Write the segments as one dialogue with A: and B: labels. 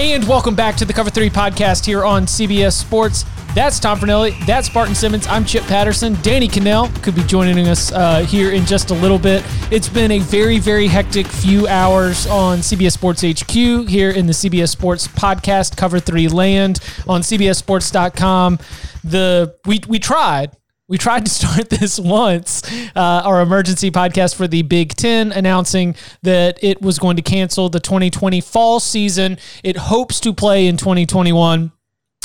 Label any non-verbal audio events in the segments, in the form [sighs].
A: And welcome back to the Cover 3 podcast here on CBS Sports. That's Tom Fornelli. That's Barton Simmons. I'm Chip Patterson. Danny Kanell could be joining us uh, here in just a little bit. It's been a very, very hectic few hours on CBS Sports HQ here in the CBS Sports podcast, Cover 3 Land on CBSSports.com. The we we tried we tried to start [laughs] this once, uh, our emergency podcast for the Big Ten, announcing that it was going to cancel the 2020 fall season. It hopes to play in 2021.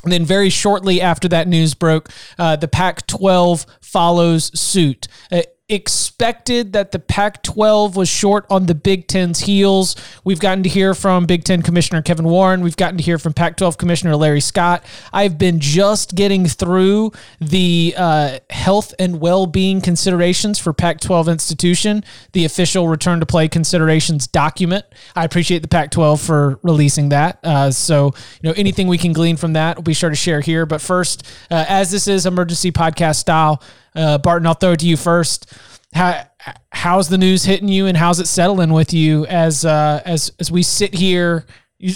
A: And then, very shortly after that news broke, uh, the Pac 12 follows suit. Uh, expected that the Pac 12 was short on the Big Ten's heels. We've gotten to hear from Big Ten Commissioner Kevin Warren. We've gotten to hear from Pac 12 Commissioner Larry Scott. I've been just getting through the uh, health and well being considerations for Pac 12 institution, the official return to play considerations document. I appreciate the Pac 12 for releasing that. Uh, so, you know, anything we can glean from that, we'll be sure to share here. But first, uh, as this is emergency podcast style, uh, Barton, I'll throw it to you first. How how's the news hitting you, and how's it settling with you as uh, as as we sit here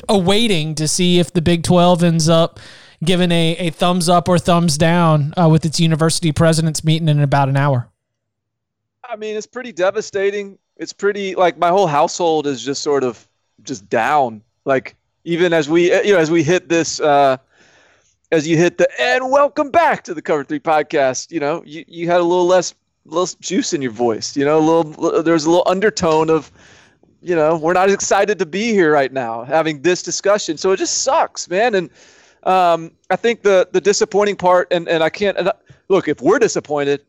A: awaiting to see if the Big Twelve ends up giving a, a thumbs up or thumbs down uh, with its university presidents meeting in about an hour?
B: I mean, it's pretty devastating. It's pretty like my whole household is just sort of just down. Like even as we you know as we hit this uh, as you hit the and welcome back to the Cover Three podcast. You know, you, you had a little less little juice in your voice. You know, a little there's a little undertone of, you know, we're not excited to be here right now having this discussion. So it just sucks, man. And um, I think the the disappointing part, and and I can't and look if we're disappointed,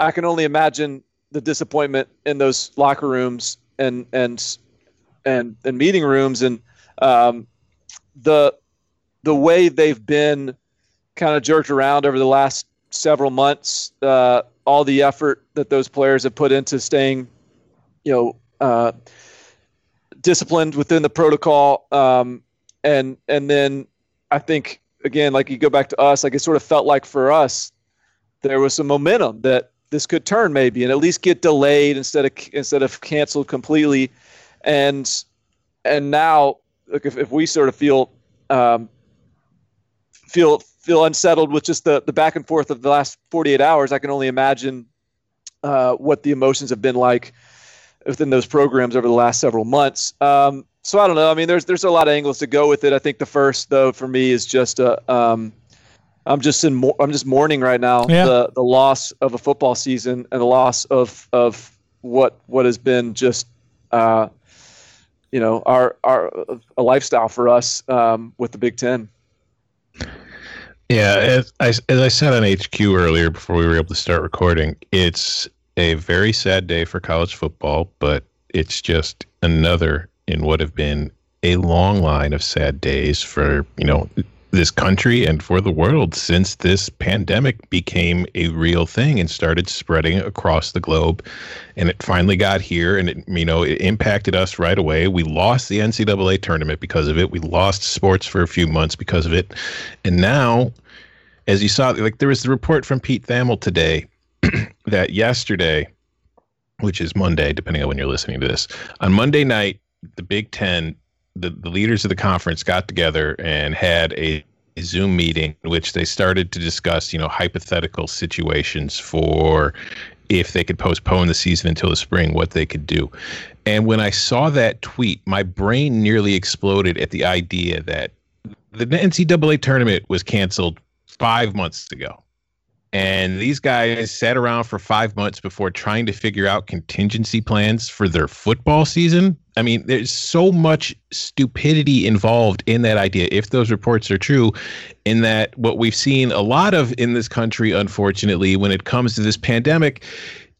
B: I can only imagine the disappointment in those locker rooms and and and and meeting rooms and um, the the way they've been kind of jerked around over the last several months, uh, all the effort that those players have put into staying, you know, uh, disciplined within the protocol, um, and and then I think again, like you go back to us, like it sort of felt like for us, there was some momentum that this could turn maybe and at least get delayed instead of instead of canceled completely, and and now look if, if we sort of feel um, feel feel unsettled with just the the back and forth of the last 48 hours, I can only imagine uh, what the emotions have been like within those programs over the last several months. Um, so I don't know. I mean, there's there's a lot of angles to go with it. I think the first though for me is just a um, I'm just in I'm just mourning right now
A: yeah.
B: the the loss of a football season and the loss of of what what has been just uh, you know our our a lifestyle for us um, with the Big Ten.
C: Yeah, as I, as I said on HQ earlier before we were able to start recording, it's a very sad day for college football, but it's just another in what have been a long line of sad days for, you know, this country and for the world since this pandemic became a real thing and started spreading across the globe. And it finally got here and it you know it impacted us right away. We lost the ncaa tournament because of it. We lost sports for a few months because of it. And now as you saw like there was the report from pete thamel today [clears throat] that yesterday which is monday depending on when you're listening to this on monday night the big ten the, the leaders of the conference got together and had a, Zoom meeting in which they started to discuss, you know, hypothetical situations for if they could postpone the season until the spring, what they could do. And when I saw that tweet, my brain nearly exploded at the idea that the NCAA tournament was canceled five months ago. And these guys sat around for five months before trying to figure out contingency plans for their football season. I mean, there's so much stupidity involved in that idea, if those reports are true, in that what we've seen a lot of in this country, unfortunately, when it comes to this pandemic,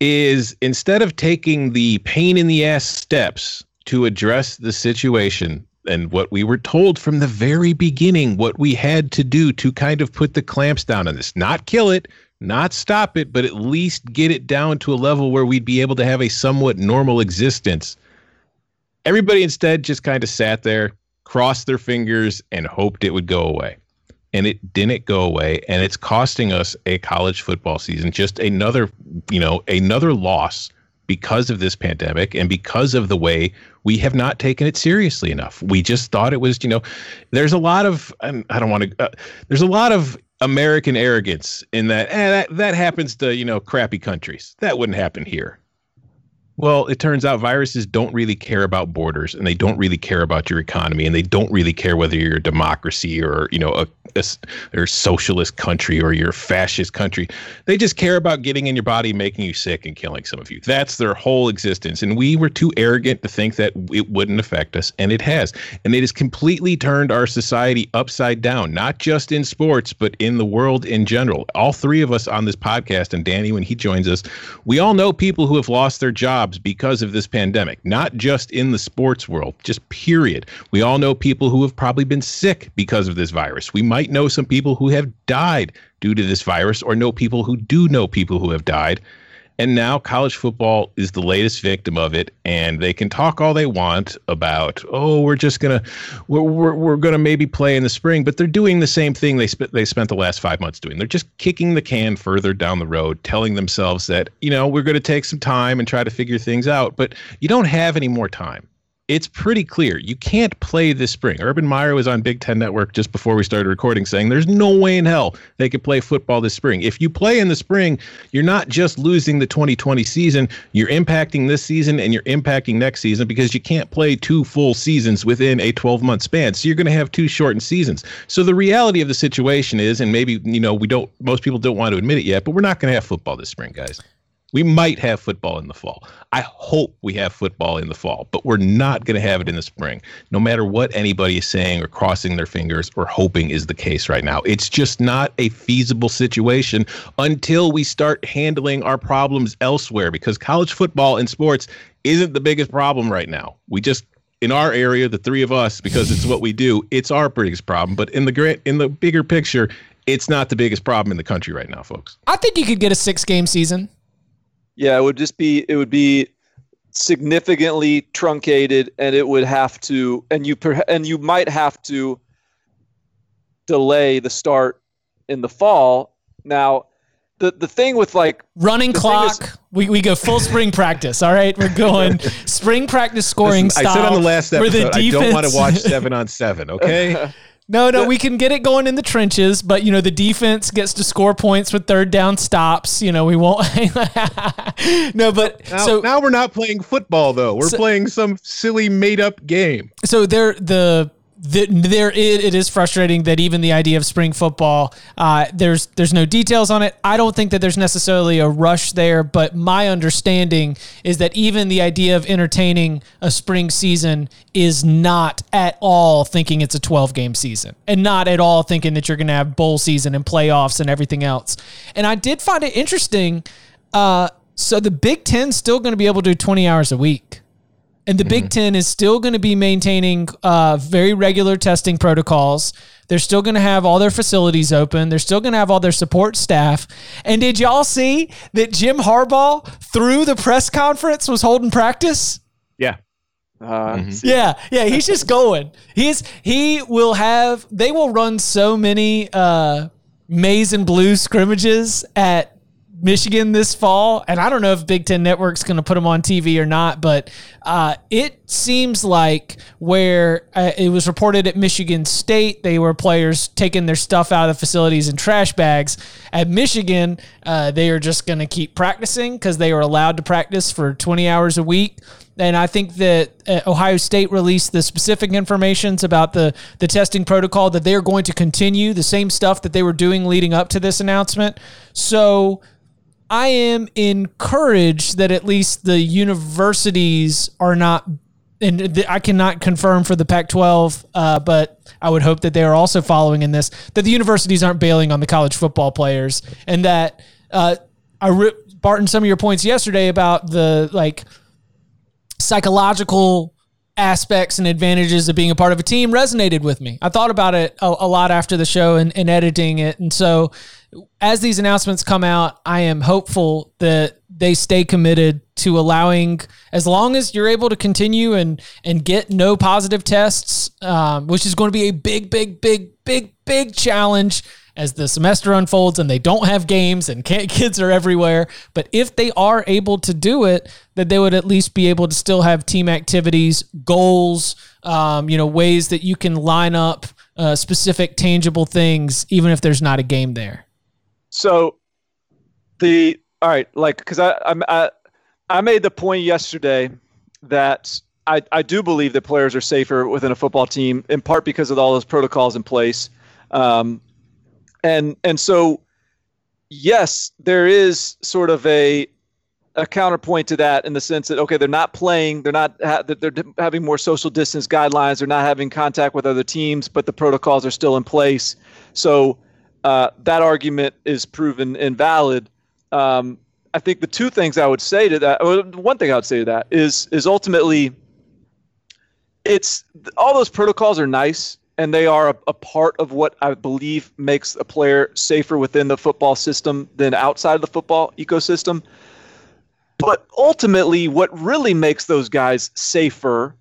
C: is instead of taking the pain in the ass steps to address the situation and what we were told from the very beginning, what we had to do to kind of put the clamps down on this, not kill it, not stop it, but at least get it down to a level where we'd be able to have a somewhat normal existence. Everybody instead just kind of sat there, crossed their fingers, and hoped it would go away. And it didn't go away, and it's costing us a college football season, just another, you know, another loss because of this pandemic and because of the way we have not taken it seriously enough. We just thought it was, you know, there's a lot of, and I don't want to, uh, there's a lot of American arrogance in that, eh, that that happens to you know crappy countries. That wouldn't happen here. Well, it turns out viruses don't really care about borders, and they don't really care about your economy, and they don't really care whether you're a democracy or you know a, a or socialist country or your fascist country. They just care about getting in your body, making you sick, and killing some of you. That's their whole existence. And we were too arrogant to think that it wouldn't affect us, and it has. And it has completely turned our society upside down, not just in sports, but in the world in general. All three of us on this podcast, and Danny when he joins us, we all know people who have lost their jobs jobs because of this pandemic, not just in the sports world, just period. We all know people who have probably been sick because of this virus. We might know some people who have died due to this virus or know people who do know people who have died. And now college football is the latest victim of it. And they can talk all they want about, oh, we're just to, we're, we're, we're to maybe play in the spring. But they're doing the same thing they, sp- they spent the last five months doing. They're just kicking the can further down the road, telling themselves that, you know, we're to take some time and try to figure things out. But you don't have any more time it's pretty clear you can't play this spring. Urban Meyer was on Big Ten Network just before we started recording saying there's no way in hell they could play football this spring. If you play in the spring, you're not just losing the 2020 season, you're impacting this season and you're impacting next season because you can't play two full seasons within a 12 month span. So you're going to have two shortened seasons. So the reality of the situation is, and maybe, you know, we don't, most people don't want to admit it yet, but we're not going to have football this spring, guys. We might have football in the fall. I hope we have football in the fall, but we're not going to have it in the spring, no matter what anybody is saying or crossing their fingers or hoping is the case right now. It's just not a feasible situation until we start handling our problems elsewhere because college football and sports isn't the biggest problem right now. We just in our area, the three of us, because it's what we do, it's our biggest problem. But in the great, in the bigger picture, it's not the biggest problem in the country right now, folks.
A: I think you could get a six game season.
B: Yeah, it would just be it would be significantly truncated, and it would have to, and you per, and you might have to delay the start in the fall. Now, the the thing with like
A: running clock, is, we, we go full spring practice. All right, we're going spring practice scoring
C: Listen,
A: style.
C: I said on the last episode, I don't want to watch [laughs] seven on seven. Okay. [laughs]
A: No, no, we can get it going in the trenches, but you know the defense gets to score points with third down stops. You know we won't. [laughs] no, but
C: now,
A: so
C: now we're not playing football though. We're so, playing some silly made up game.
A: So they're the the, there it, it is frustrating that even the idea of spring football uh, there's there's no details on it. I don't think that there's necessarily a rush there but my understanding is that even the idea of entertaining a spring season is not at all thinking it's a 12 game season and not at all thinking that you're going to have bowl season and playoffs and everything else. And i did find it interesting uh, so the big Ten still going to be able to do 20 hours a week and the mm-hmm. Big Ten is still going to be maintaining uh, very regular testing protocols. They're still going to have all their facilities open. They're still going to have all their support staff. And did y'all see that Jim Harbaugh, through the press conference, was holding practice?
C: Yeah.
B: Uh, mm-hmm.
A: Yeah, yeah, he's just going. He's he will have. They will run so many uh, maize and blue scrimmages at Michigan this fall, and I don't know if Big Ten Network's going to put them on TV or not, but uh, it seems like where uh, it was reported at Michigan State, they were players taking their stuff out of facilities in trash bags. At Michigan, uh, they are just going to keep practicing because they are allowed to practice for 20 hours a week. And I think that uh, Ohio State released the specific informations about the, the testing protocol that they're going to continue the same stuff that they were doing leading up to this announcement. So I am encouraged that at least the universities are not, and I cannot confirm for the Pac 12, uh, but I would hope that they are also following in this, that the universities aren't bailing on the college football players and that uh, I Barton, some of your points yesterday about the like, psychological aspects and advantages of being a part of a team resonated with me. I thought about it a, a lot after the show and, and, editing it. And so as these announcements come out, I am hopeful that they stay committed to allowing, as long as you're able to continue and, and get no positive tests, um, which is going to be a big, big, big, big, big challenge as the semester unfolds and they don't have games and [laughs] kids are everywhere. But if they are able to do it, that they would at least be able to still have team activities, goals, um, you know, ways that you can line up uh, specific tangible things, even if there's not a game there.
B: So, the all right, like because I, I I made the point yesterday that I, I do believe that players are safer within a football team, in part because of all those protocols in place. Um, and and so yes there is sort of a a counterpoint to that in the sense that okay they're not playing they're not ha- they're having more social distance guidelines they're not having contact with other teams but the protocols are still in place so uh, that argument is proven invalid um, i think the two things i would say to that one thing i would say to that is is ultimately it's all those protocols are nice and they are a, a, part of what I believe makes a player safer within the football system than outside of the football ecosystem. But ultimately, what really makes those guys safer,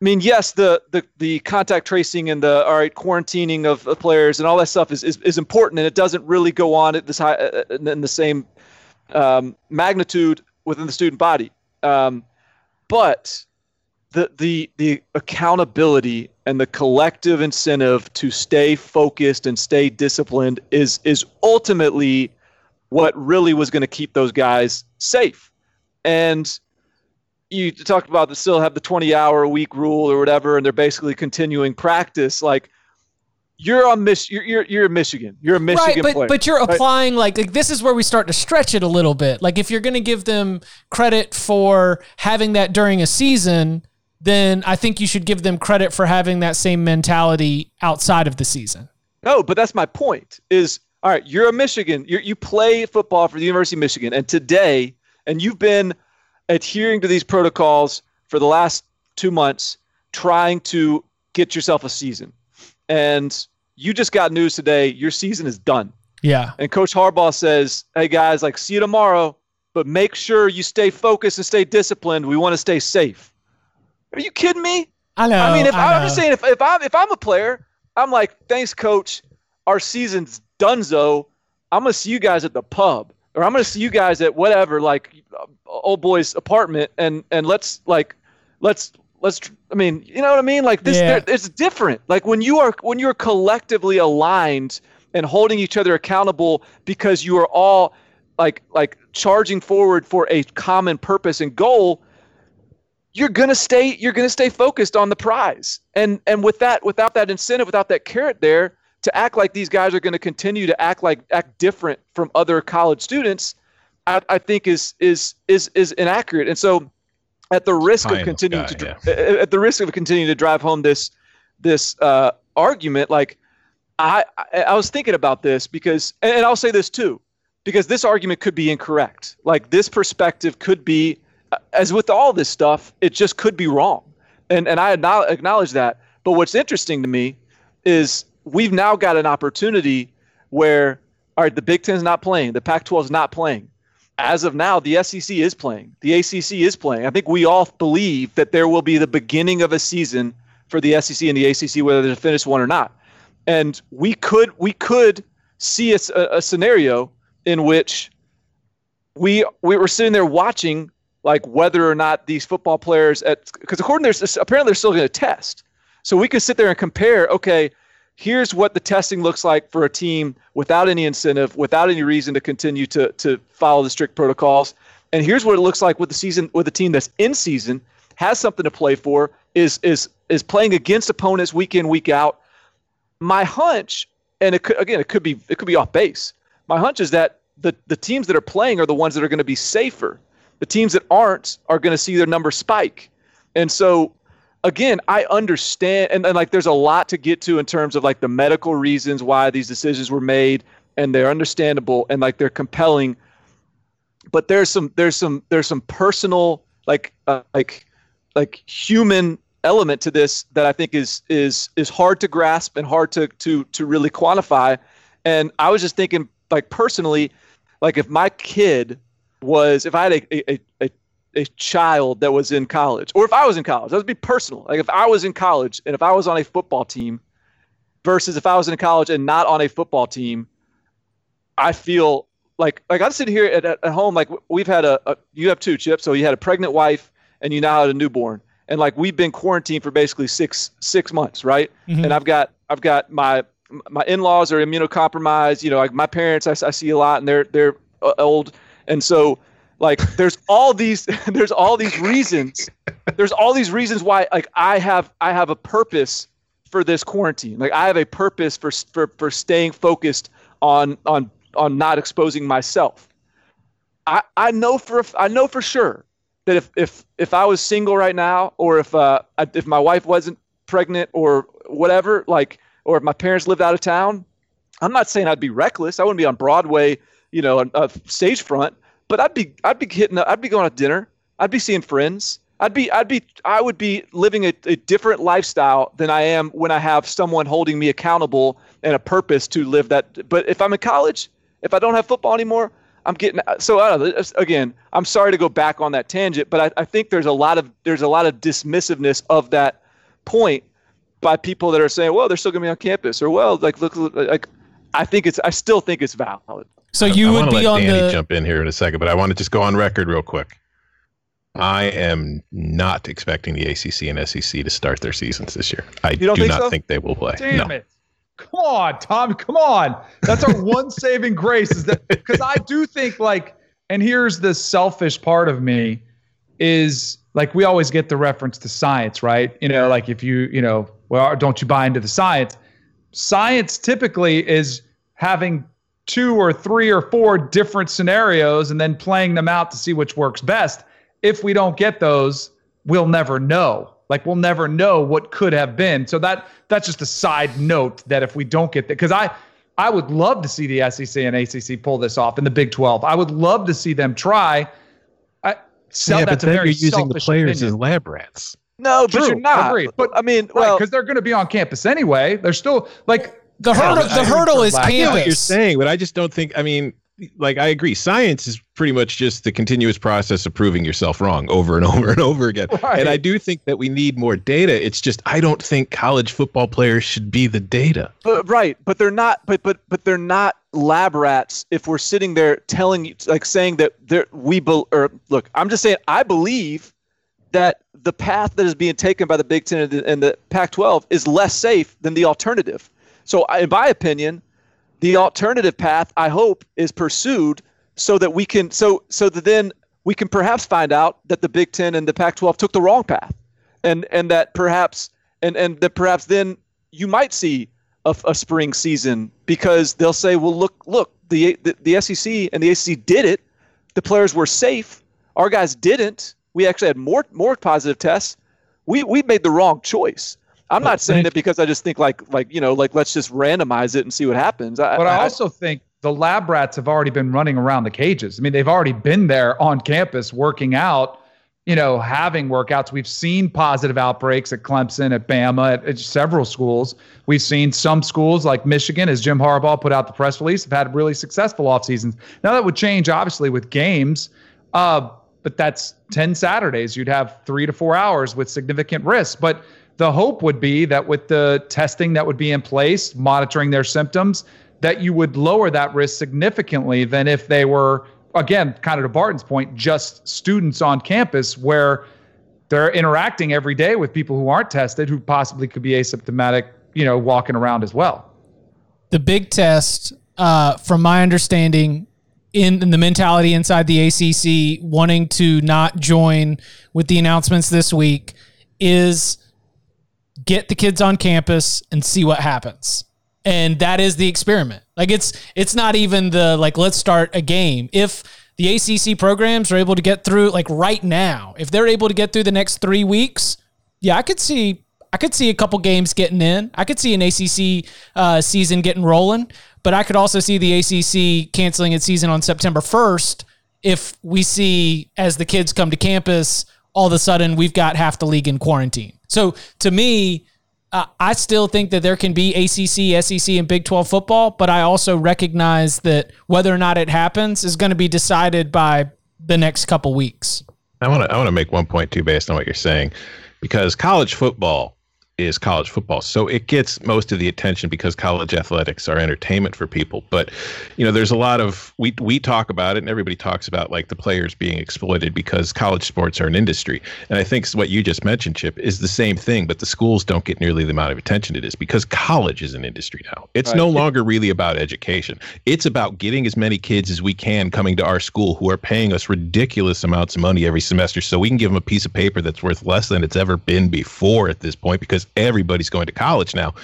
B: I mean, yes, the the, the contact tracing and the all right quarantining of, of players and all that stuff is, is, is important, and it doesn't really go on at this high uh, uh, in the same um, magnitude within the student body. Um, but the the the accountability and the collective incentive to stay focused and stay disciplined is is ultimately what really was going to keep those guys safe. And you talked about the still have the 20 hour a week rule or whatever, and they're basically continuing practice. Like you're on Mich- you're, you're you're Michigan. You're a Michigan
A: right, but,
B: player.
A: But you're applying like, like this is where we start to stretch it a little bit. Like if you're going to give them credit for having that during a season, then I think you should give them credit for having that same mentality outside of the season.
B: No, but that's my point. Is all right. You're a Michigan. you you play football for the University of Michigan, and today, and you've been adhering to these protocols for the last two months, trying to get yourself a season. And you just got news today. Your season is done.
A: Yeah.
B: And Coach Harbaugh says, "Hey guys, like see you tomorrow, but make sure you stay focused and stay disciplined. We want to stay safe." Are you kidding me?
A: I know.
B: I mean, if
A: I
B: am just saying, if, if I'm if I'm a player, I'm like, thanks, coach. Our season's donezo. I'm gonna see you guys at the pub, or I'm gonna see you guys at whatever, like old boy's apartment, and and let's like, let's let's. I mean, you know what I mean? Like this,
A: yeah.
B: it's different. Like when you are when you're collectively aligned and holding each other accountable because you are all like like charging forward for a common purpose and goal you're gonna stay you're gonna stay focused on the prize and and with that without that incentive without that carrot there to act like these guys are going to continue to act like act different from other college students I, I think is is is is inaccurate and so at the risk of continuing guy, to yeah. at the risk of continuing to drive home this this uh, argument like I, I was thinking about this because and I'll say this too because this argument could be incorrect like this perspective could be as with all this stuff, it just could be wrong. And, and I acknowledge that. But what's interesting to me is we've now got an opportunity where, all right, the Big Ten is not playing, the Pac 12 is not playing. As of now, the SEC is playing, the ACC is playing. I think we all believe that there will be the beginning of a season for the SEC and the ACC, whether they finish one or not. And we could we could see a, a scenario in which we we were sitting there watching like whether or not these football players at because according there's apparently they're still going to test, so we could sit there and compare. Okay, here's what the testing looks like for a team without any incentive, without any reason to continue to to follow the strict protocols, and here's what it looks like with the season with a team that's in season has something to play for, is is is playing against opponents week in week out. My hunch, and it could again it could be it could be off base. My hunch is that the the teams that are playing are the ones that are going to be safer. The teams that aren't are going to see their number spike. And so again, I understand and, and like there's a lot to get to in terms of like the medical reasons why these decisions were made and they're understandable and like they're compelling. But there's some there's some there's some personal like uh, like like human element to this that I think is is is hard to grasp and hard to to to really quantify. And I was just thinking like personally, like if my kid was if I had a, a, a, a child that was in college, or if I was in college, that would be personal. Like if I was in college and if I was on a football team versus if I was in college and not on a football team, I feel like like I'm sitting here at, at home, like we've had a, a you have two chips, so you had a pregnant wife and you now had a newborn. And like we've been quarantined for basically six six months, right? Mm-hmm. And I've got I've got my my in-laws are immunocompromised. You know, like my parents, I, I see a lot, and they're they're uh, old, and so like there's all these [laughs] there's all these reasons there's all these reasons why like I have I have a purpose for this quarantine. Like I have a purpose for for for staying focused on on on not exposing myself. I I know for I know for sure that if if if I was single right now, or if uh if my wife wasn't pregnant or whatever, like or if my parents lived out of town, I'm not saying I'd be reckless. I wouldn't be on Broadway, you know, a, a stage front, but I'd be I'd be hitting I'd be going to dinner. I'd be seeing friends. I'd be I'd be I would be living a, a different lifestyle than I am when I have someone holding me accountable and a purpose to live that. But if I'm in college, if I don't have football anymore, I'm getting so again. I'm sorry to go back on that tangent, but I, I think there's a lot of there's a lot of dismissiveness of that point by people that are saying, well, they're still going to be on campus, or well, like look, like I think it's, I still think it's valid.
A: So you
C: I,
A: would
C: I
A: be
C: let
A: on
C: Danny
A: the
C: jump in here in a second, but I want to just go on record real quick. I am not expecting the ACC and SEC to start their seasons this year. I do
B: think
C: not
B: so?
C: think they will play.
D: Damn
C: no.
D: it. Come on, Tom. Come on. That's our one [laughs] saving grace is that because I do think like, and here's the selfish part of me is like we always get the reference to science, right? You know, like if you, you know, well, don't you buy into the science? Science typically is having two or three or four different scenarios and then playing them out to see which works best. If we don't get those, we'll never know. Like we'll never know what could have been. So that that's just a side note that if we don't get that, because I I would love to see the SEC and ACC pull this off in the Big 12. I would love to see them try. I, so
C: yeah,
D: that's
C: but
D: a
C: then
D: very
C: you're using the players
D: opinion.
C: as lab rats.
B: No, but
D: True,
B: you're not.
D: agreed. But
B: I mean, well,
D: because they're going to be on campus anyway. They're still like
A: the hurdle. The hurdle is
D: I
C: I what you're saying, but I just don't think. I mean, like I agree. Science is pretty much just the continuous process of proving yourself wrong over and [laughs] over and over again.
D: Right.
C: And I do think that we need more data. It's just I don't think college football players should be the data.
B: But, right, but they're not. But but but they're not lab rats. If we're sitting there telling you, like saying that they're we be, or look, I'm just saying I believe that the path that is being taken by the Big Ten and the, and the Pac-12 is less safe than the alternative. So, in my opinion, the alternative path, I hope, is pursued so that we can so so that then we can perhaps find out that the Big Ten and the Pac-12 took the wrong path, and and that perhaps and and that perhaps then you might see a, a spring season because they'll say, well, look, look, the, the the SEC and the ACC did it. The players were safe. Our guys didn't. We actually had more more positive tests. We we made the wrong choice. I'm not saying it because I just think like like you know like let's just randomize it and see what happens. I,
D: But I also think the lab rats have already been running around the cages. I mean, they've already been there on campus working out, you know, having workouts. We've seen positive outbreaks at Clemson, at Bama, at, at several schools. We've seen some schools like Michigan, as Jim Harbaugh put out the press release, have had really successful off seasons. Now that would change, obviously, with games. Uh, but that's 10 Saturdays. You'd have three to four hours with significant risk. But the hope would be that with the testing that would be in place, monitoring their symptoms, that you would lower that risk significantly than if they were again, kind of to Barton's point, just students on campus where they're interacting every day with people who aren't tested, who possibly could be asymptomatic, you know, walking around as well.
A: The big test, uh, from my understanding, in, in the mentality inside the ACC, wanting to not join with the announcements this week, is get the kids on campus and see what happens. And that is the experiment. Like it's it's not even the like let's start a game. If the ACC programs are able to get through like right now if they're able to get through the next 3 weeks yeah I could see I could see a couple games getting in. I could see an ACC uh, season getting rolling. But I could also see the ACC canceling its season on September 1st if we see as the kids come to campus all of a sudden we've got half the league in quarantine so to me, uh, I still think that there can be ACC, SEC, and Big 12 football, but I also recognize that whether or not it happens is going to be decided by the next couple weeks.
C: I want to I want to make one point too, based on what you're saying, because college football is college football. So it gets most of the attention because college athletics are entertainment for people. But you know, there's a lot of we we talk about it and everybody talks about like the players being exploited because college sports are an industry. And I think what you just mentioned, Chip, is the same thing, but the schools don't get nearly the amount of attention it is because college is an industry now. It's right. no longer really about education. It's about getting as many kids as we can coming to our school who are paying us ridiculous amounts of money every semester so we can give them a piece of paper that's worth less than it's ever been before at this point because everybody's going to college now.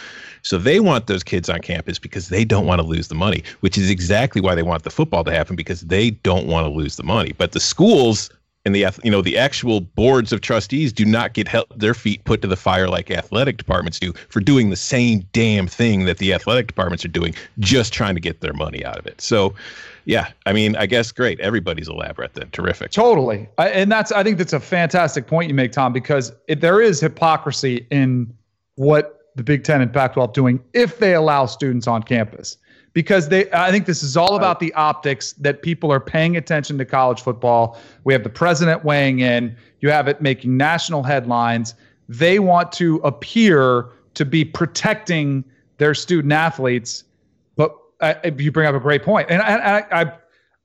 C: So they want those kids on campus because they don't want to lose the money, which is exactly why they want the football to happen because they don't want to lose the money. But the schools and the you know the actual boards of trustees do not get held, their feet put to the fire like athletic departments do for doing the same damn thing that the athletic departments are doing, just trying to get their money out of it. So yeah, I mean, I guess great. Everybody's a lab rat then. Terrific.
D: Totally. I, and that's, I think that's a fantastic point you make, Tom, because it, there is hypocrisy in what the Big Ten and Pac 12 doing if they allow students on campus. Because they, I think this is all about the optics that people are paying attention to college football. We have the president weighing in, you have it making national headlines. They want to appear to be protecting their student athletes uh, you bring up a great point, and I, I, I've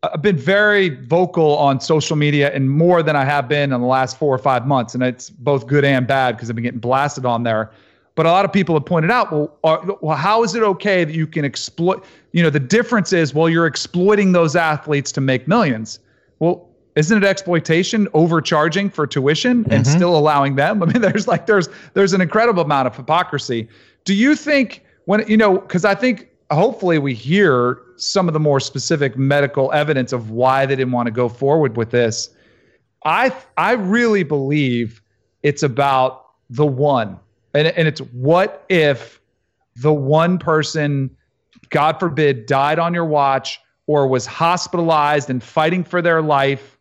D: I've been very vocal on social media and more than I have been in the last four or five months, and it's both good and bad because I've been getting blasted on there. But a lot of people have pointed out, well, are, well, how is it okay that you can exploit? You know, the difference is, well, you're exploiting those athletes to make millions. Well, isn't it exploitation, overcharging for tuition and mm-hmm. still allowing them? [laughs] I mean, there's like there's there's an incredible amount of hypocrisy. Do you think when you know? Because I think hopefully we hear some of the more specific medical evidence of why they didn't want to go forward with this. I I really believe it's about the one. And, and it's what if the one person, God forbid, died on your watch or was hospitalized and fighting for their life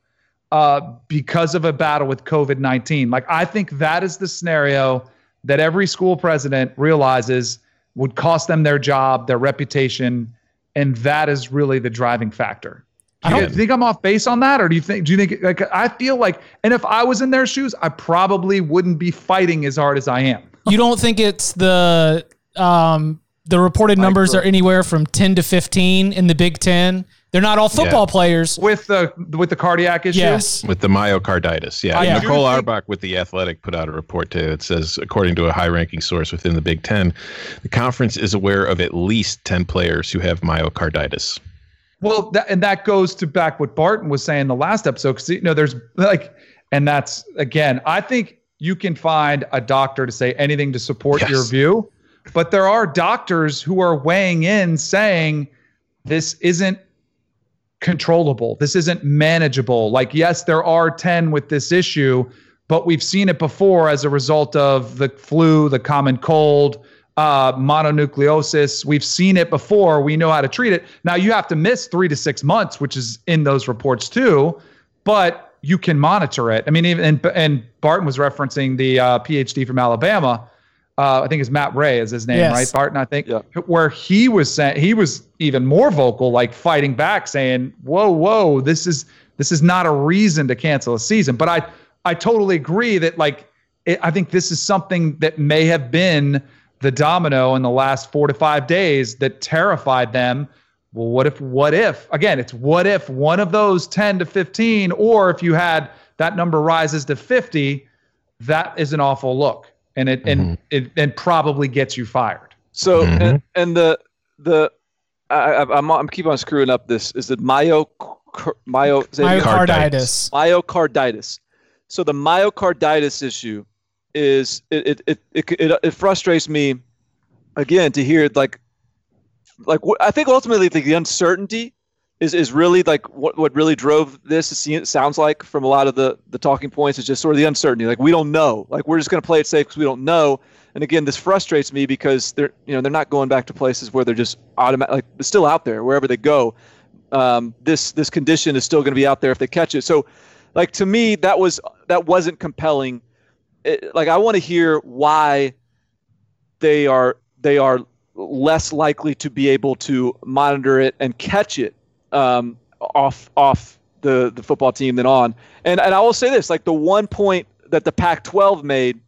D: uh, because of a battle with COVID 19? Like, I think that is the scenario that every school president realizes would cost them their job, their reputation, and that is really the driving factor. I Do you, think I'm off base on that, or do you think? Do you think? Like, I feel like, and if I was in their shoes, I probably wouldn't be fighting as hard as I am.
A: You don't think it's the um, the reported numbers are anywhere from 10 to 15 in the Big Ten? They're not all football yeah. players
D: with the with the cardiac issue.
A: Yes,
C: with the myocarditis. Yeah, yeah. Nicole Auerbach with the Athletic put out a report too. It says, according to a high-ranking source within the Big Ten, the conference is aware of at least ten players who have myocarditis.
D: Well, that, and that goes to back what Barton was saying in the last episode. Because you know, there's like, and that's again, I think you can find a doctor to say anything to support yes. your view, but there are doctors who are weighing in saying this isn't controllable. This isn't manageable. Like, yes, there are 10 with this issue, but we've seen it before as a result of the flu, the common cold, uh, mononucleosis. We've seen it before. We know how to treat it. Now, you have to miss three to six months, which is in those reports too, but you can monitor it. I mean, even and, and Barton was referencing the uh, PhD from Alabama uh, I think it's Matt Ray is his name, yes. right? Barton, I think, yeah. where he was saying he was even more vocal, like fighting back, saying, "Whoa, whoa, this is this is not a reason to cancel a season." But I I totally agree that like it, I think this is something that may have been the domino in the last four to five days that terrified them well, what if, what if, again, it's what if one of those 10 to 15, or if you had that number rises to 50, that is an awful look. And it, and it, and probably gets you fired.
B: So
C: Mhm.
B: and, and the the I, I, I'm I'm keep on screwing up this. Is it myo myo is
A: Myocarditis.
B: myocarditis? So the myocarditis issue is it it it it, it, it frustrates me again to hear like like I think ultimately like the uncertainty is is really like what what really drove this. It sounds like from a lot of the the talking points is just sort of the uncertainty. Like we don't know. Like we're just going to play it safe because we don't know. And again, this frustrates me because they're you know they're not going back to places where they're just automatic. Like it's still out there wherever they go. Um, this this condition is still going to be out there if they catch it. So, like to me, that was that wasn't compelling. It, like I want to hear why they are they are less likely to be able to monitor it and catch it um, off off the the football team than on. And and I will say this, like the one point that the Pac-12 made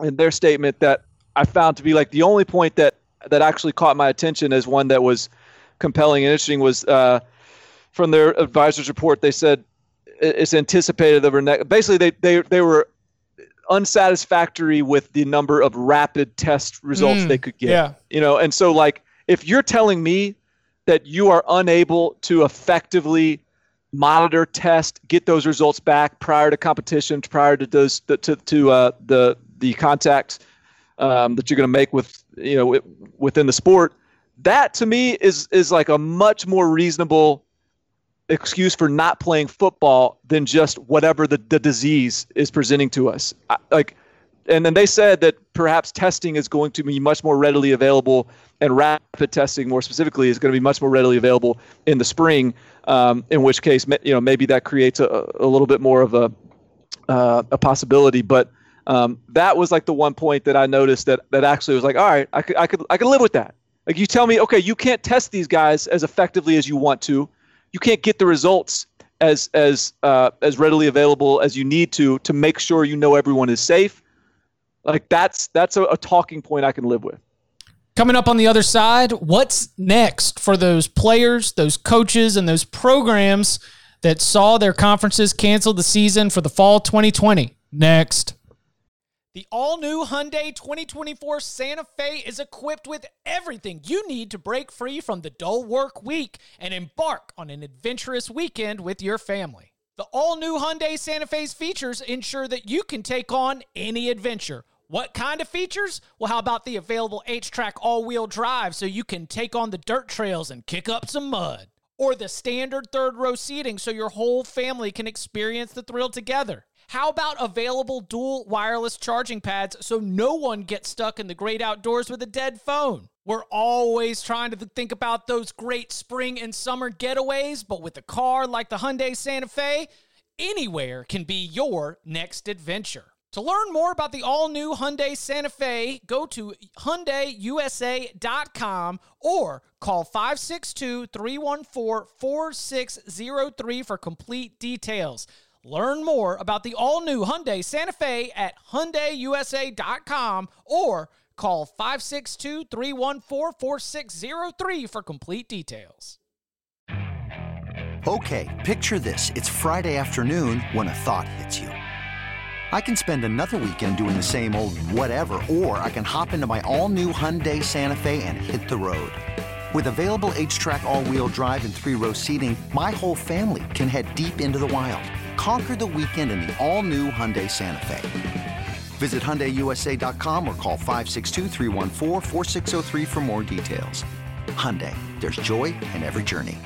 B: in their statement that I found to be like the only point that that actually caught my attention as one that was compelling and interesting was uh, from their advisor's report. They said it's anticipated over ne- basically they they they were unsatisfactory with the number of rapid test results
A: Mm,
B: they could get
A: yeah.
B: you know and so like if you're telling me that you are unable to effectively monitor test get those results back prior to competition prior to those to to uh, the the contacts um, that you're going to make with you know wi- within the sport that to me is is like a much more reasonable excuse for not playing football than just whatever the, the disease is presenting to us. I, like, and then they said that perhaps testing is going to be much more readily available, and rapid testing, more specifically, is going to be much more readily available in the spring. Um, in which case, you know, maybe that creates a, a little bit more of a uh, a possibility. But um, that was like the one point that I noticed that that actually was like, all right, I could I could I could live with that. Like you tell me, okay, you can't test these guys as effectively as you want to. You can't get the results as as uh, as readily available as you need to to make sure you know everyone is safe. Like that's that's a, a talking point I can live with.
A: Coming up on the other side, what's next for those players, those coaches, and those programs that saw their conferences cancel the season for the fall 2020? Next. The all new Hyundai 2024 Santa Fe is equipped with everything you need to break free from the dull work week and embark on an adventurous weekend with your family. The all new Hyundai Santa Fe's features ensure that you can take on any adventure. What kind of features? Well, how about the available HTRAC all wheel drive so you can take on the dirt trails and kick up some mud? Or the standard third row seating so your whole family can experience the thrill together? How about available dual wireless charging pads so no one gets stuck in the great outdoors with a dead phone? We're always trying to think about those great spring and summer getaways, but with a car like the Hyundai Santa Fe, anywhere can be your next adventure. To learn more about the all-new Hyundai Santa Fe, go to hyundaiusa.com or call 562-314-4603 for complete details. Learn more about the all-new Hyundai Santa Fe at hyundaiusa.com or call 562-314-4603 for complete details.
E: Okay, picture this. It's Friday afternoon when a thought hits you. I can spend another weekend doing the same old whatever, or I can hop into my all new Hyundai Santa Fe and hit the road. With available HTRAC, all wheel drive, and three row seating, my whole family can head deep into the wild. Conquer the weekend in the all new Hyundai Santa Fe. Visit HyundaiUSA.com or call 562-314-4603 for more details. Hyundai, there's joy in every journey.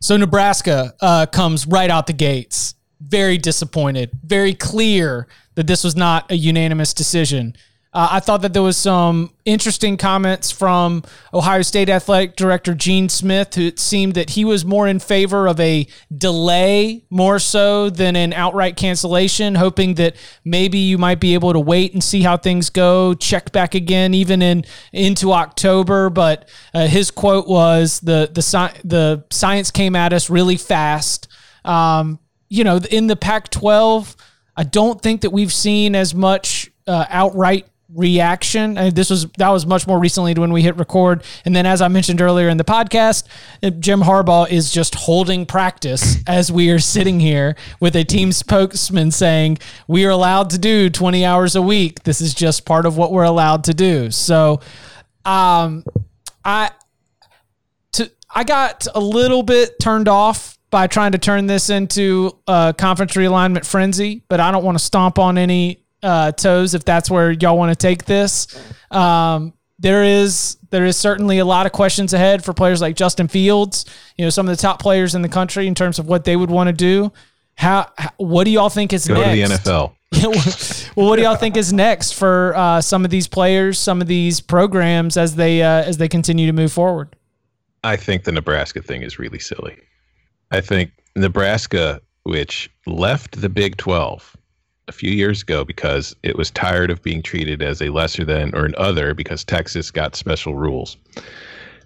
A: So Nebraska uh, comes right out the gates, very disappointed, very clear that this was not a unanimous decision. Uh, I thought that there was some interesting comments from Ohio State athletic director Gene Smith, who it seemed that he was more in favor of a delay more so than an outright cancellation, hoping that maybe you might be able to wait and see how things go, check back again even in into October. But uh, his quote was the the sci- the science came at us really fast. Um, you know, in the Pac-12, I don't think that we've seen as much uh, outright reaction. And this was that was much more recently when we hit record. And then, as I mentioned earlier in the podcast, uh, Jim Harbaugh is just holding practice [laughs] as we are sitting here with a team spokesman saying we are allowed to do 20 hours a week. This is just part of what we're allowed to do. So, um, I to I got a little bit turned off by trying to turn this into a conference realignment frenzy, but I don't want to stomp on any uh, toes if that's where y'all want to take this. Um, there is there is certainly a lot of questions ahead for players like Justin Fields. You know, some of the top players in the country in terms of what they would want to do. How, how what do y'all think is
C: Go
A: next?
C: to the NFL. [laughs]
A: well, what do y'all think is next for uh, some of these players, some of these programs as they uh, as they continue to move forward?
C: I think the Nebraska thing is really silly. I think Nebraska, which left the Big 12 a few years ago because it was tired of being treated as a lesser than or an other because Texas got special rules,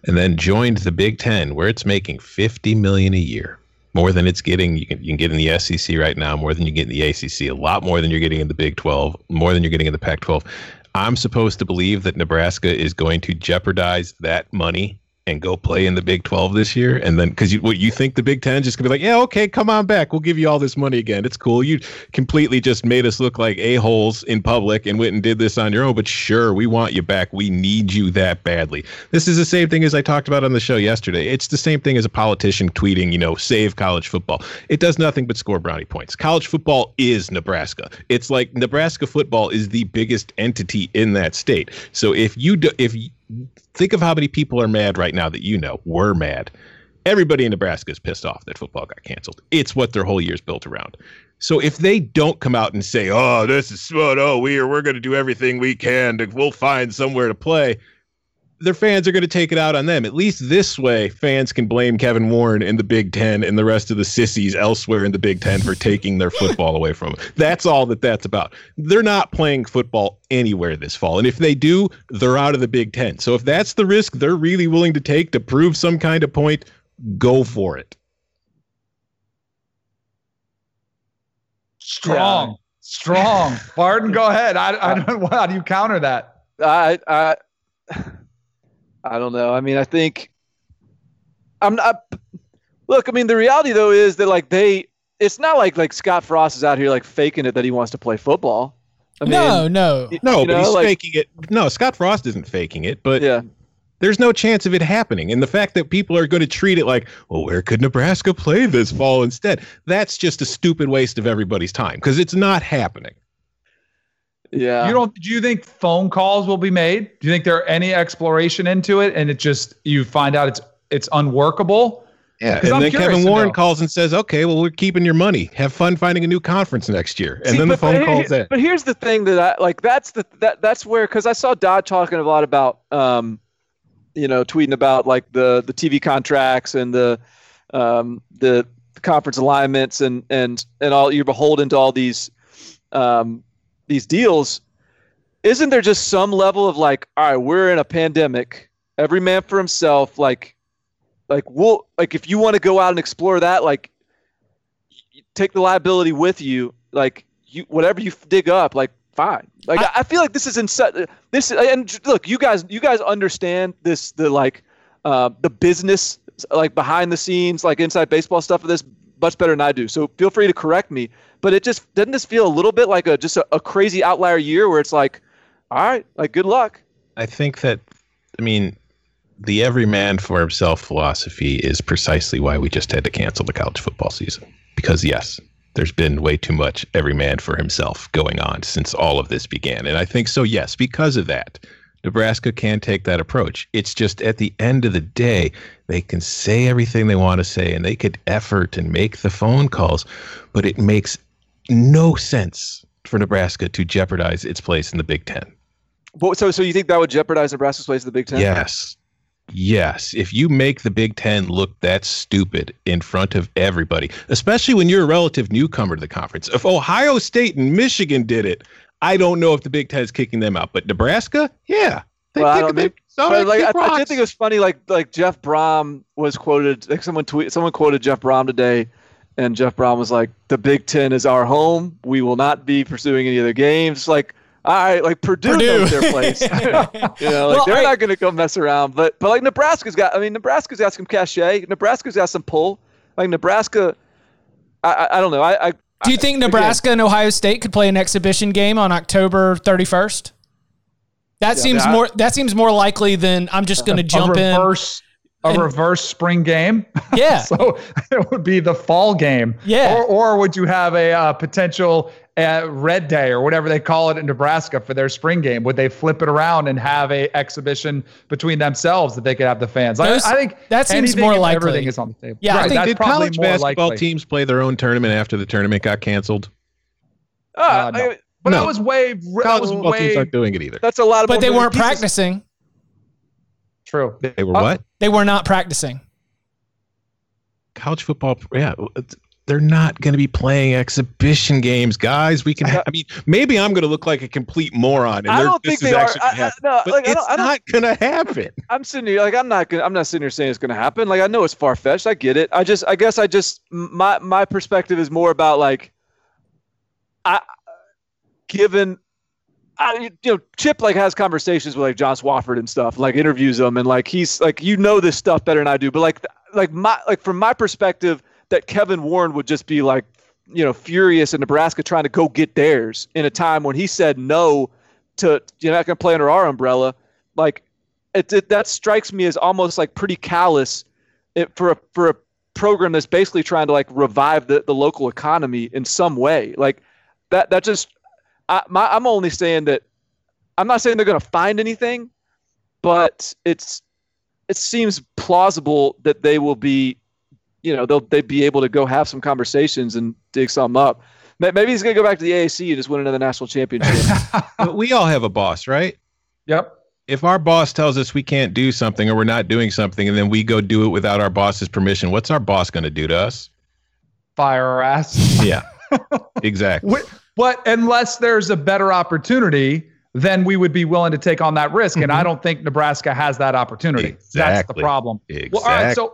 C: and then joined the Big 10 where it's making 50 million a year. More than it's getting, you can, you can get in the SEC right now, more than you get in the ACC, a lot more than you're getting in the Big 12, more than you're getting in the Pac 12. I'm supposed to believe that Nebraska is going to jeopardize that money and go play in the Big 12 this year? And then, because you, what you think the Big 10 is just gonna be like, yeah, okay, come on back. We'll give you all this money again. It's cool. You completely just made us look like a-holes in public and went and did this on your own. But sure, we want you back. We need you that badly. This is the same thing as I talked about on the show yesterday. It's the same thing as a politician tweeting, you know, save college football. It does nothing but score brownie points. College football is Nebraska. It's like Nebraska football is the biggest entity in that state. So if you do, if think of how many people are mad right now that you know were mad. Everybody in Nebraska is pissed off that football got canceled. It's what their whole year's built around. So if they don't come out and say, "Oh, this is oh we are we're going to do everything we can to we'll find somewhere to play," their fans are going to take it out on them. At least this way, fans can blame Kevin Warren in the Big Ten and the rest of the sissies elsewhere in the Big Ten for taking their [laughs] football away from them. That's all that that's about. They're not playing football anywhere this fall. And if they do, they're out of the Big Ten. So if that's the risk they're really willing to take to prove some kind of point, go for it.
D: Strong, strong. Barton, go ahead. I, I uh, don't know. How do you counter that?
B: I I I don't know. I mean, I think I'm not. Look, I mean, the reality though is that like they, it's not like like Scott Frost is out here like faking it that he wants to play football. I mean,
A: no, no.
B: y-
C: No, but
B: know,
C: he's
B: like-
C: faking it. No, Scott Frost isn't faking it, but
B: Yeah,
C: there's no chance of it happening. And the fact that people are going to treat it like, well, where could Nebraska play this fall instead? That's just a stupid waste of everybody's time because it's not happening.
B: Yeah.
D: You don't? Do you think phone calls will be made? Do you think there are any exploration into it, and it just you find out it's it's unworkable?
C: Yeah. and
D: I'm
C: then Kevin Warren calls and says, "Okay, well, we're keeping your money. Have fun finding a new conference next year." And
B: See,
C: then the phone
B: but
C: calls
B: here-
C: that.
B: But here's the thing that I like. That's the that that's where because I saw Dodd talking a lot about um, you know, tweeting about like the the TV contracts and the um the conference alignments and and and all you're beholden to all these um these deals. Isn't there just some level of like, all right, we're in a pandemic, every man for himself, like like we'll like if you want to go out and explore that, like y- take the liability with you like you whatever you dig up like fine like i, I feel like this is in such this and look you guys you guys understand this the like uh the business like behind the scenes like inside baseball stuff of this much better than i do so feel free to correct me but it just doesn't this feel a little bit like a just a, a crazy outlier year where it's like all right like good luck
C: I think that, I mean, the every man for himself philosophy is precisely why we just had to cancel the college football season. Because, yes, there's been way too much every man for himself going on since all of this began. And I think so, yes, because of that, Nebraska can take that approach. It's just at the end of the day, they can say everything they want to say and they could effort and make the phone calls, but it makes no sense for Nebraska to jeopardize its place in the Big Ten.
B: but, so so you think that would jeopardize nebraska's place in the big ten
C: Yes. Yes. If you make the Big Ten look that stupid in front of everybody, especially when you're a relative newcomer to the conference, if Ohio State and Michigan did it, I don't know if the Big Ten is kicking them out. But Nebraska, yeah. They
B: Well,
C: kick they- so
B: But like, I, I did think it was funny. Like like Jeff Brohm was quoted. Like someone tweet someone quoted Jeff Brohm today, and Jeff Brohm was like, "The Big Ten is our home. We will not be pursuing any other games." Like all right, like Purdue,
A: Purdue.
B: knows their place. [laughs] [laughs] you know, like
A: Well,
B: they're
A: I-
B: not going to go mess around. But but like Nebraska's got. I mean, Nebraska's got some cachet. Nebraska's got some pull. Like Nebraska, I I, I don't know. I, I
A: Do you think Nebraska and Ohio State could play an exhibition game on October 31st? That seems
B: that-
A: more that seems more likely than I'm just going to jump
D: a
A: in.
D: a
A: and-
D: reverse spring game. [laughs]
A: Yeah.
D: so it would be the fall game.
A: Yeah.
D: Or, or would you have a uh, potential uh, red day or whatever they call it in Nebraska for their spring game? Would they flip it around and have a exhibition between themselves that they could have the fans? I-
A: Those-
D: I, think
A: that seems more likely.
D: Everything is on the table.
A: Yeah, I think-
D: that's
C: Did
D: probably
C: college
D: more
C: basketball
D: likely.
C: teams play their own tournament after the tournament got canceled?
B: uh,
D: Uh, no.
B: I-
D: But
C: No.
D: that was way. That
C: College
D: was
C: football teams
D: way
C: aren't doing it either.
B: that's a lot of.
A: But they weren't
B: pieces.
A: practicing.
D: true.
C: They were
D: Uh,
C: what?
A: They were not practicing.
C: College football. Yeah, they're not going to be playing exhibition games, guys. We can. Ha- I mean, maybe I'm going to look like a complete moron, and
B: I don't
C: this
B: think
C: is
B: they are.
C: actually
B: I,
C: gonna
B: I, no,
C: But
B: like,
C: it's
B: don't, I don't,
C: not going to happen.
B: I'm sitting here like I'm not gonna I'm not sitting here saying it's gonna happen. Like I know it's far fetched. I get it. I just I guess I just my my perspective is more about like I given I you know Chip like has conversations with like John Swofford and stuff, like interviews them and like he's like you know this stuff better than I do. But like like my like from my perspective that Kevin Warren would just be like you know furious in Nebraska trying to go get theirs in a time when he said no to you're not gonna play under our umbrella. Like it, it that strikes me as almost like pretty callous it, for a for a program that's basically trying to like revive the, the local economy in some way. Like that that just I, my, I'm only saying that I'm not saying they're going to find anything, but it's it seems plausible that they will be, you know, they'll they be able to go have some conversations and dig something up. Maybe he's going to go back to the AAC and just win another national championship. [laughs]
C: But we all have a boss, right?
D: Yep.
C: If our boss tells us we can't do something or we're not doing something, and then we go do it without our boss's permission, what's our boss going to do to us?
D: Fire our ass.
C: Yeah, [laughs] exactly.
D: Wh- But unless there's a better opportunity, then we would be willing to take on that risk. And I mm-hmm. don't think Nebraska has that opportunity. That's the problem.
C: Exactly.
D: Well, all right. So,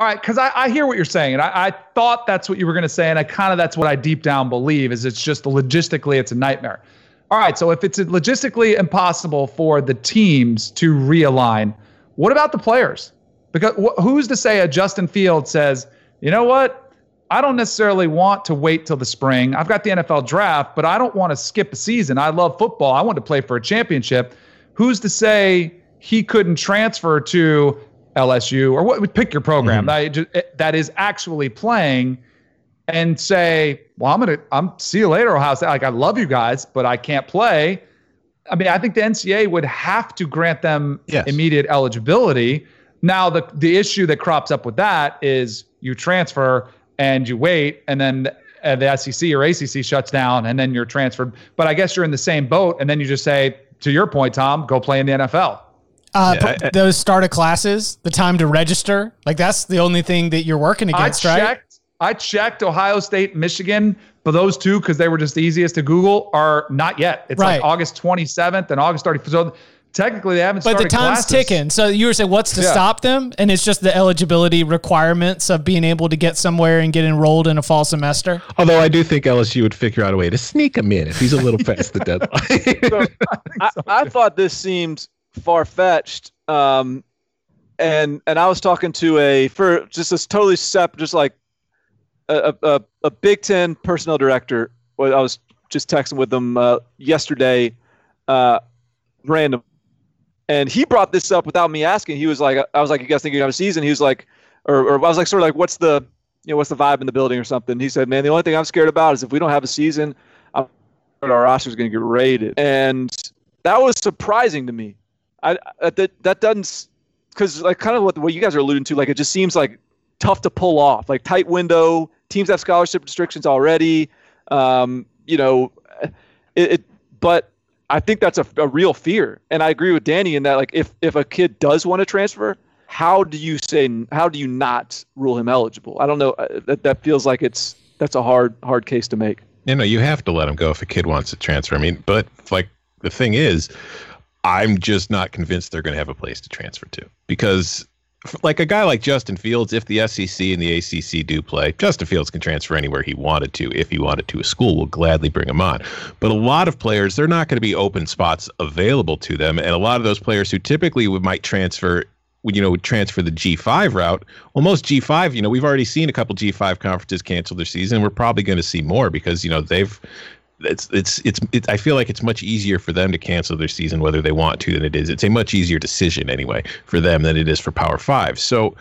D: all right. Because I, I hear what you're saying. And I, I thought that's what you were going to say. And I kind of, that's what I deep down believe is it's just logistically, it's a nightmare. All right. So if it's logistically impossible for the teams to realign, what about the players? Because wh- who's to say a Justin Field says, you know what? I don't necessarily want to wait till the spring. I've got the NFL draft, but I don't want to skip a season. I love football. I want to play for a championship. Who's to say he couldn't transfer to LSU or what? Pick your program mm-hmm. that, that is actually playing and say, "Well, I'm gonna, I'm see you later, Ohio State. Like I love you guys, but I can't play." I mean, I think the NCAA would have to grant them
C: Yes.
D: immediate eligibility. Now, the the issue that crops up with that is you transfer and you wait, and then uh, the SEC or ACC shuts down, and then you're transferred. But I guess you're in the same boat, and then you just say, to your point, Tom, go play in the NFL.
A: Uh,
C: Yeah,
A: p-
C: I- I-
A: those starter classes, the time to register, like that's the only thing that you're working
D: I
A: against, right?
D: checked. I checked Ohio State, Michigan, but those two because they were just the easiest to Google are not yet. It's
A: Right.
D: like August 27th and August 30th. So technically, they haven't
A: But the time's
D: classes.
A: ticking. So you were saying, what's to
D: Yeah.
A: stop them? And it's just the eligibility requirements of being able to get somewhere and get enrolled in a fall semester.
C: Although I do think LSU would figure out a way to sneak him in if he's a little [laughs] past the deadline. [laughs]
B: So I, I thought this seemed far fetched. Um, and and I was talking to a for just this totally separate, just like a, a, a Big Ten personnel director. I was just texting with them uh, yesterday, uh, random, and he brought this up without me asking. He was like, I was like, you guys think you're gonna have a season? He was like, or, or I was like, sort of like, what's the you know what's the vibe in the building or something? He said, man, the only thing I'm scared about is if we don't have a season, I'm our roster is going to get raided, and that was surprising to me. I, I that that doesn't because like kind of what what you guys are alluding to, like it just seems like tough to pull off, like tight window. Teams have scholarship restrictions already. Um, you know, it, it. But I think that's a, a real fear, and I agree with Danny in that like if if a kid does want to transfer, how do you say how do you not rule him eligible? I don't know. uh, That that feels like it's that's a hard hard case to make.
C: you know, you have to let him go if a kid wants to transfer. I mean, but like the thing is, I'm just not convinced they're going to have a place to transfer to because like a guy like Justin Fields, if the SEC and the ACC do play, Justin Fields can transfer anywhere he wanted to. If he wanted to, a school will gladly bring him on. But a lot of players, they're not going to be open spots available to them, and a lot of those players who typically would might transfer you know, would transfer the G5 route. Well, most G5, you know, we've already seen a couple G5 conferences cancel their season. We're probably going to see more because, you know, they've it's it's it's it, I feel like it's much easier for them to cancel their season whether they want to than it is. It's a much easier decision anyway for them than it is for Power Five. So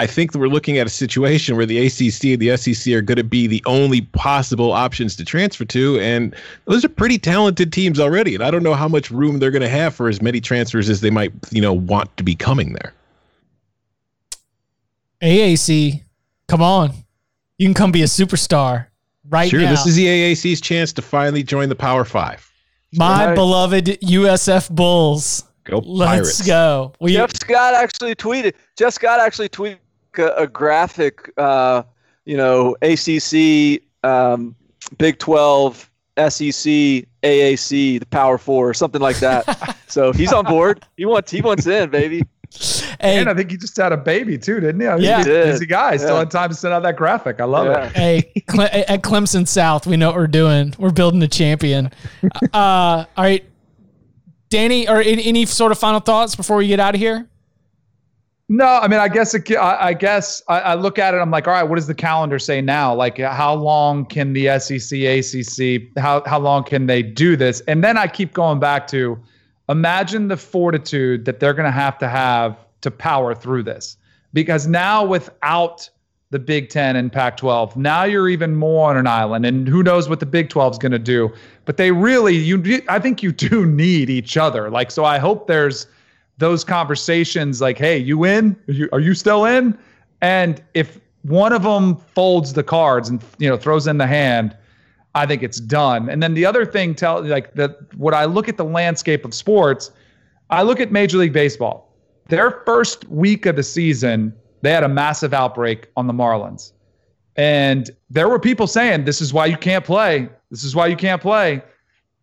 C: I think that we're looking at a situation where the ACC and the SEC are going to be the only possible options to transfer to, and those are pretty talented teams already. And I don't know how much room they're going to have for as many transfers as they might, you know, want to be coming there.
A: AAC, come on, you can come be a superstar right
C: sure,
A: now.
C: this is the AAC's chance to finally join the Power Five.
A: My
B: Right.
A: beloved USF Bulls.
C: Go
A: Let's go. We
B: Jeff Scott actually tweeted. Jeff Scott actually tweeted a, a graphic. Uh, you know, ACC, um, Big Twelve, SEC, AAC, the Power Four, or something like that. [laughs] so he's on board. He wants. He wants in, baby.
A: Hey,
D: And I think he just had a baby too, didn't he? I mean,
A: Yeah.
D: he's a
B: Did.
D: busy guy. Still
B: Yeah.
D: had time to send out that graphic. I love
B: Yeah.
D: it.
A: hey, Cle- at Clemson South, we know what we're doing. We're building a champion. [laughs] Uh, all right, Danny, or any, any sort of final thoughts before we get out of here?
D: No, I mean, I guess it, I, I guess I, I look at it. I'm like, all right, what does the calendar say now? Like, how long can the SEC, ACC, how how long can they do this? And then I keep going back to, imagine the fortitude that they're going to have to have to power through this, because now without the Big Ten and Pac-12, now you're even more on an island, and who knows what the Big 12 is going to do? But they really, you, I think you do [laughs] need each other. Like, so I hope there's those conversations like hey you in? Are you, are you still in? And if one of them folds the cards and you know throws in the hand i think it's done. And then the other thing tell like that what i look at the landscape of sports i look at major league baseball their first week of the season they had a massive outbreak on the marlins and there were people saying this is why you can't play this is why you can't play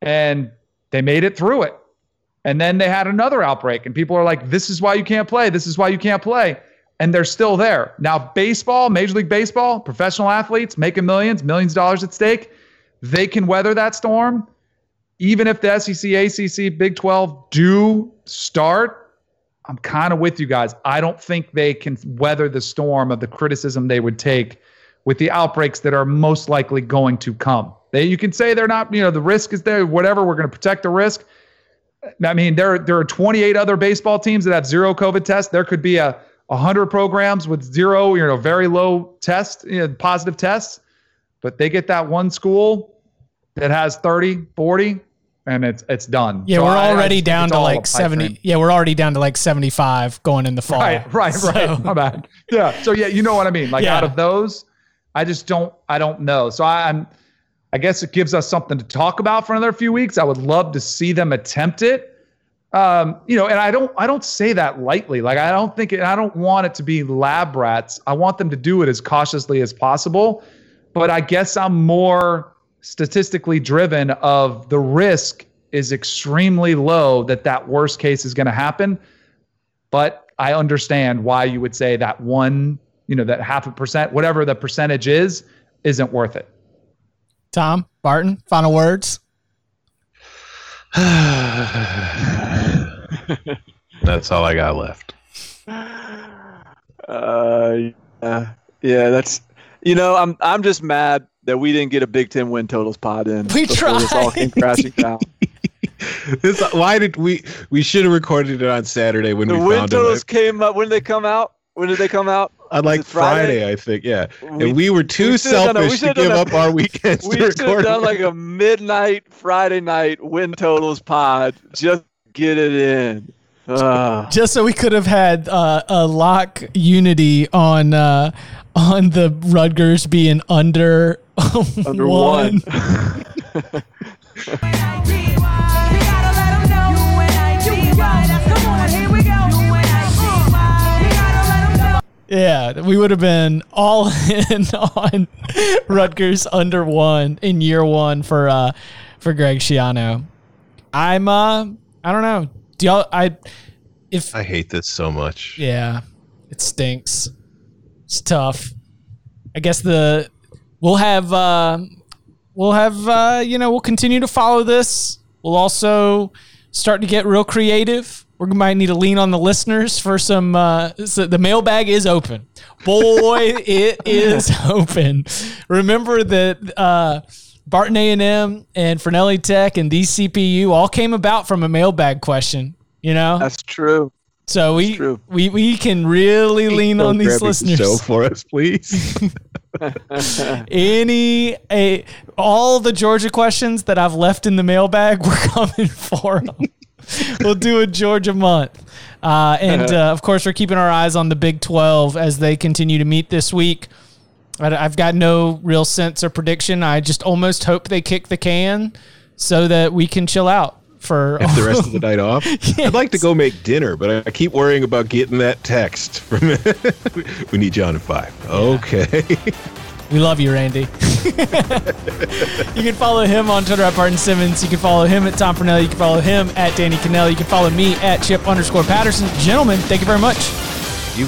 D: and they made it through it and then they had another outbreak, and people are like, this is why you can't play. This is why you can't play. And they're still there. Now, baseball, Major League Baseball, professional athletes making millions, millions of dollars at stake, they can weather that storm. Even if the SEC, ACC, Big 12 do start, I'm kind of with you guys. I don't think they can weather the storm of the criticism they would take with the outbreaks that are most likely going to come. They, you can say they're not, you know, the risk is there, whatever, we're going to protect the risk. I mean, there there are 28 other baseball teams that have zero COVID tests. There could be a 100 programs with zero, you know, very low test, you know, positive tests, but they get that one school that has 30, 40, and it's it's done.
A: Yeah,
D: So
A: we're
D: I- I
A: already down to like 70.
D: dream.
A: Yeah, we're already down to like 75 going in the fall.
D: Right, right, [laughs]
A: So-
D: right. My bad. Yeah. So yeah, you know what I mean. Like
A: Yeah.
D: out of those, I just don't. I don't know. So I, I'm. I guess it gives us something to talk about for another few weeks. I would love to see them attempt it. Um, you know, and I don't. I don't say that lightly. Like I don't think. It, I don't want it to be lab rats. I want them to do it as cautiously as possible. But I guess I'm more statistically driven of the risk is extremely low that that worst case is going to happen but I understand why you would say that one, you know, that half a percent, whatever the percentage is, isn't worth it.
A: Tom, Barton, final words. [sighs]
C: That's all I got left.
B: Uh, yeah, yeah, that's you know, I'm I'm just mad that we didn't get a Big Ten win totals pod in.
A: We
B: before This all
A: tried.
B: came crashing down. [laughs]
C: This, why did we? We should have recorded it on Saturday when
B: The
C: we
B: win
C: found
B: totals
C: it.
B: came up. When did they come out? When did they come out?
C: On like
B: Friday?
C: Friday? I think. Yeah,
B: We-
C: and we were too
B: we should've a- we
C: selfish to give
B: done
C: up our weekends
B: We
C: to
B: should have done like a midnight Friday night win totals pod. Just get it in. Uh,
A: Just so we could have had uh, a lock unity on uh, on the Rutgers being under [laughs]
B: under
A: one.
B: one. [laughs]
A: Yeah, we would have been all in on Rutgers under one in year one for uh for Greg Schiano. I'm uh I don't know. Do y'all I if
C: I hate this so much.
A: yeah. It stinks. It's tough. I guess the we'll have uh, we'll have uh, you know we'll continue to follow this. We'll also start to get real creative. We might need to lean on the listeners for some. Uh, so the mailbag is open. Boy, [laughs] it is open. Remember that uh, Barton A and M and Fornelli Tech and DCPU all came about from a mailbag question. You know,
B: That's true.
A: So we, we we can really lean on these listeners.
C: Show for us, please. [laughs]
A: any a all the Georgia questions that I've left in the mailbag, we're [laughs] coming for them. we'll do a Georgia month, uh, and [laughs] uh, of course, we're keeping our eyes on the Big Twelve as they continue to meet this week. I- I've got no real sense or prediction. I just almost hope they kick the can so that we can chill out for
C: the rest of the night off. [laughs] I'd like to go make dinner, but I keep worrying about getting that text from. [laughs] we need you on at five. Okay.
A: We love you, Randy. [laughs] you can follow him on Twitter at Barton Simmons. You can follow him at Tom Fornelli. You can follow him at Danny Kanell. You can follow me at Chip underscore Patterson. Gentlemen, thank you very much.
C: you.